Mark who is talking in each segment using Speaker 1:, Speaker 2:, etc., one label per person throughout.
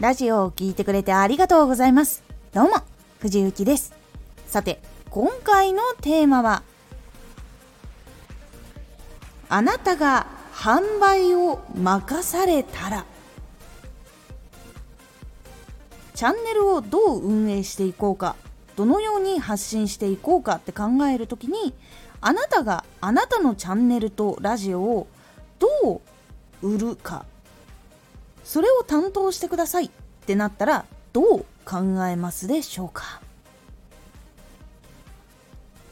Speaker 1: ラジオを聴いてくれてありがとうございます。どうも、藤幸です。さて、今回のテーマは、あなたが販売を任されたら、チャンネルをどう運営していこうか、どのように発信していこうかって考えるときに、あなたがあなたのチャンネルとラジオをどう売るかそれを担当してくださいってなったらどう考えますでしょうか？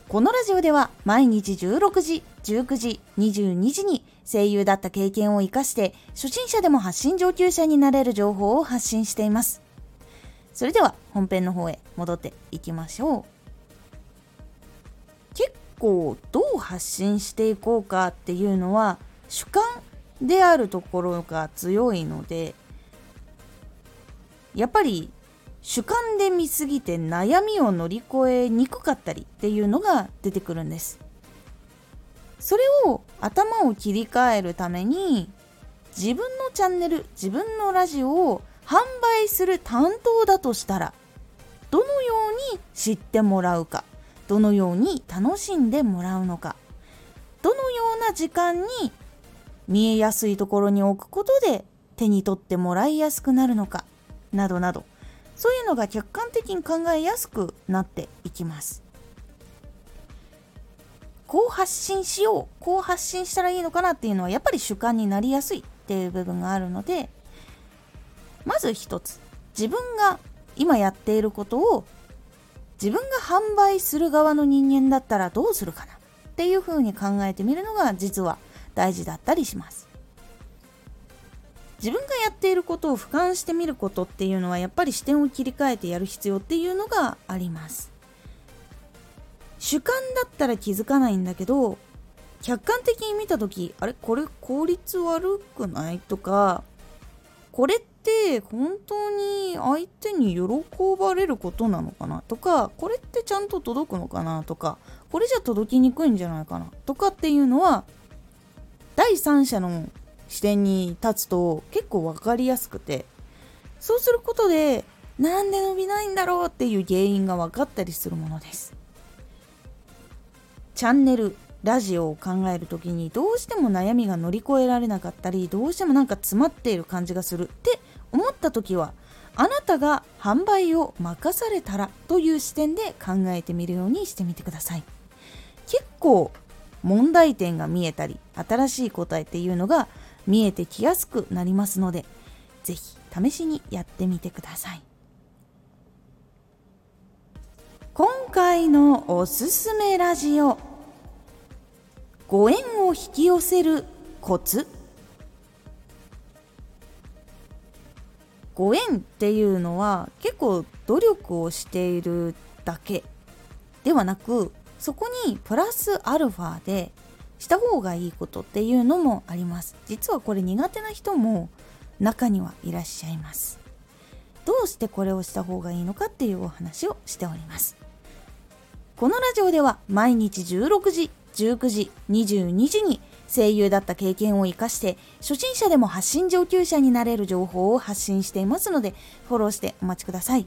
Speaker 1: このラジオでは毎日16時、19時、22時に声優だった経験を活かして初心者でも発信上級者になれる情報を発信しています。それでは本編の方へ戻っていきましょう。結構どう発信していこうかっていうのは主観であるところが強いのでやっぱり主観で見すぎて悩みを乗り越えにくかったりっていうのが出てくるんです。それを頭を切り替えるために自分のチャンネル自分のラジオを販売する担当だとしたらどのように知ってもらうかどのように楽しんでもらうのかどのような時間に見えやすいところに置くことで手に取ってもらいやすくなるのかなどなどそういうのが客観的に考えやすくなっていきます。こう発信しようこう発信したらいいのかなっていうのはやっぱり主観になりやすいっていう部分があるのでまず一つ自分が今やっていることを自分が販売する側の人間だったらどうするかなっていうふうに考えてみるのが実は大事だったりします。自分がやっていることを俯瞰してみることっていうのはやっぱり視点を切り替えてやる必要っていうのがあります。主観だったら気づかないんだけど客観的に見た時あれ？これ効率悪くない？とかこれって本当に相手に喜ばれることなのかな？とかこれってちゃんと届くのかな？とかこれじゃ届きにくいんじゃないかな？とかっていうのは第三者の視点に立つと結構分かりやすくてそうすることでなんで伸びないんだろうっていう原因が分かったりするものです。チャンネルラジオを考える時にどうしても悩みが乗り越えられなかったりどうしてもなんか詰まっている感じがするって思った時はあなたが販売を任されたらという視点で考えてみるようにしてみてください。結構問題点が見えたり新しい答えっていうのが見えてきやすくなりますので是非試しにやってみてください。今回のおすすめラジオご縁を引き寄せるコツ。ご縁っていうのは結構努力をしているだけではなくそこにプラスアルファでした方がいいことっていうのもあります。実はこれ苦手な人も中にはいらっしゃいます。どうしてこれをした方がいいのかっていうお話をしております。このラジオでは毎日16時19時22時に声優だった経験を生かして初心者でも発信上級者になれる情報を発信していますのでフォローしてお待ちください。